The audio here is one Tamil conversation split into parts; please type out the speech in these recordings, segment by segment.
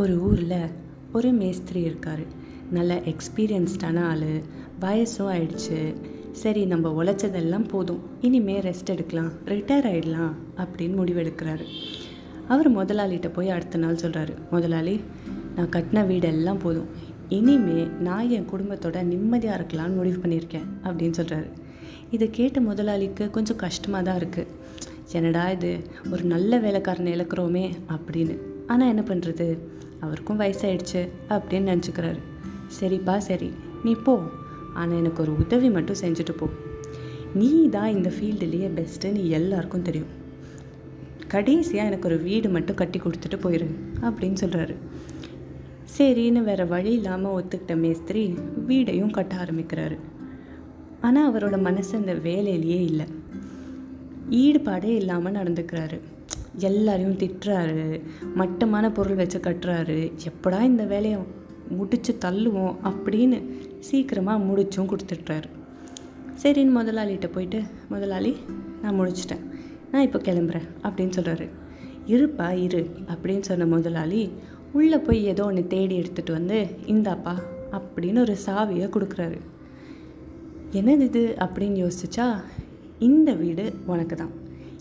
ஒரு ஊரில் ஒரு மேஸ்திரி இருக்கார். நல்ல எக்ஸ்பீரியன்ஸ்டான ஆள். வயசும் ஆயிடுச்சு. சரி நம்ம உழைச்சதெல்லாம் போதும். இனிமேல் ரெஸ்ட் எடுக்கலாம். ரிட்டையர் ஆகிடலாம் அப்படின்னு முடிவெடுக்கிறாரு. அவர் முதலாளிகிட்ட போய் அடுத்த நாள் சொல்கிறாரு முதலாளி நான் கட்டின வீடெல்லாம் போதும். இனிமே நான் என் குடும்பத்தோட நிம்மதியாக இருக்கலாம்னு முடிவு பண்ணியிருக்கேன் அப்படின்னு சொல்கிறாரு இதை கேட்ட முதலாளிக்கு கொஞ்சம் கஷ்டமாக தான் இருக்குது என்னடா இது? ஒரு நல்ல வேலைக்காரனை இழக்கிறோமே அப்படின்னு. ஆனால் என்ன பண்ணுறது அவருக்கும் வயசாயிடுச்சு அப்படின்னு நினச்சிக்கிறாரு. சரிப்பா சரி. நீ போ. ஆனால் எனக்கு ஒரு உதவி மட்டும் செஞ்சுட்டு போ. நீ தான் இந்த ஃபீல்டுலேயே பெஸ்ட்டுன்னு எல்லாருக்கும் தெரியும். கடைசியாக எனக்கு ஒரு வீடு மட்டும் கட்டி கொடுத்துட்டு போயிரு அப்படின்னு சொல்கிறாரு சரின்னு வேறு வழி இல்லாமல் ஒத்துக்கிட்ட மேஸ்திரி வீடையும் கட்ட ஆரம்பிக்கிறாரு. ஆனால் அவரோட மனசு அந்த வேலையிலேயே இல்லை. ஈடுபாடே இல்லாமல் நடந்துக்கிறாரு. எல்லாரையும் திட்டுறாரு. மட்டமான பொருள் வச்சு கட்டுறாரு. எப்படா இந்த வேலையை முடித்து தள்ளுவோம் அப்படின்னு சீக்கிரமாக முடிச்சும் கொடுத்துட்றாரு சரின்னு முதலாளிகிட்ட போயிட்டு முதலாளி நான் முடிச்சிட்டேன். நான் இப்போ கிளம்புறேன் அப்படின்னு சொல்கிறாரு இருப்பா இரு அப்படின்னு சொன்ன முதலாளி உள்ளே போய் ஏதோ ஒன்று தேடி எடுத்துகிட்டு வந்து இந்தாப்பா அப்படின்னு ஒரு சாவியை கொடுக்குறாரு. என்னது இது? அப்படின்னு யோசிச்சா இந்த வீடு உனக்கு தான்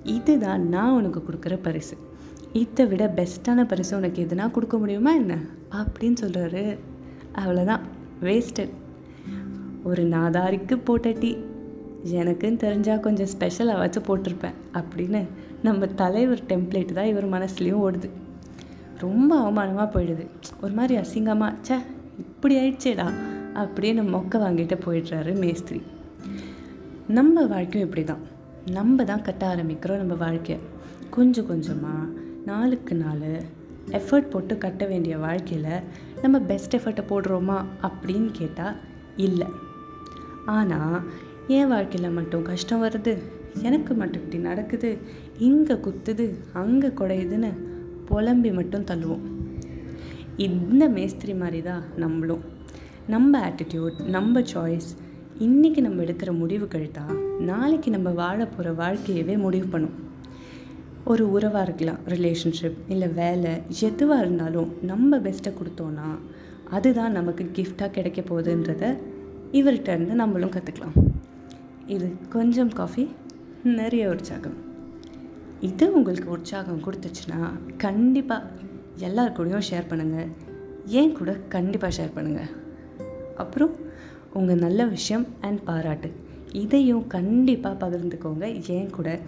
இதுதான் நான் உனக்கு கொடுக்குற பரிசு. இதை விட பெஸ்ட்டான பரிசு உனக்கு எதுனா கொடுக்க முடியுமா என்ன? அப்படின்னு சொல்கிறாரு அவ்வளோதான் வேஸ்டட் ஒரு நாதாரிக்கு போட்ட டீ. எனக்குன்னு தெரிஞ்சால் கொஞ்சம் ஸ்பெஷலாக வச்சு போட்டிருப்பேன். அப்படின்னு நம்ம தலைவர் டெம்ப்ளேட் தான் இவர் மனசுலேயும் ஓடுது. ரொம்ப அவமானமாக போயிடுது. ஒரு மாதிரி அசிங்கமாக ச்சே இப்படி ஆயிடுச்சேடா அப்படின்னு மொக்க வாங்கிட்டு போயிடுறாரு மேஸ்திரி. நம்ம வாழ்க்கையும் இப்படி தான் நம்ம தான் கட்ட ஆரம்பிக்கிறோம் நம்ம வாழ்க்கையை. கொஞ்சம் கொஞ்சமாக நாளுக்கு நாள் எஃபர்ட் போட்டு கட்ட வேண்டிய வாழ்க்கையில் நம்ம பெஸ்ட் எஃபர்ட்டை போடுறோமா அப்படின்னு கேட்டால் இல்லை. ஆனால் என் வாழ்க்கையில் மட்டும் கஷ்டம் வருது எனக்கு மட்டும் இப்படி நடக்குது இங்கே குத்துது அங்கே குடையுதுன்னு புலம்பி மட்டும் தள்ளுவோம். இந்த மேஸ்திரி மாதிரி தான் நம்மளும். நம்ம ஆட்டிடியூட் நம்ம சாய்ஸ் இன்றைக்கி நம்ம எடுக்கிற முடிவுகள் தான் நாளைக்கு நம்ம வாழ போகிற வாழ்க்கையவே முடிவு பண்ணும். ஒரு உறவாக இருக்கலாம் ரிலேஷன்ஷிப் இல்லை வேலை எதுவாக இருந்தாலும் நம்ம பெஸ்ட்டை கொடுத்தோன்னா அதுதான் நமக்கு கிஃப்டாக கிடைக்க போகுதுன்றத இவர்கிட்ட இருந்து நம்மளும் கற்றுக்கலாம் இது கொஞ்சம் காஃபி நிறைய உற்சாகம். இது உங்களுக்கு உற்சாகம் கொடுத்துச்சுன்னா கண்டிப்பாக எல்லார் கூடயும் ஷேர் பண்ணுங்கள் ஏன் கூட கண்டிப்பாக ஷேர் பண்ணுங்கள் அப்புறம் உங்கள் நல்ல விஷயம் அண்ட் பாராட்டு. இதையும் கண்டிப்பாக பகிர்ந்துக்கோங்க. ஏன் கூட?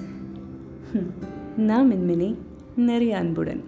நான் மின்மினி நிறைய அன்புடன்.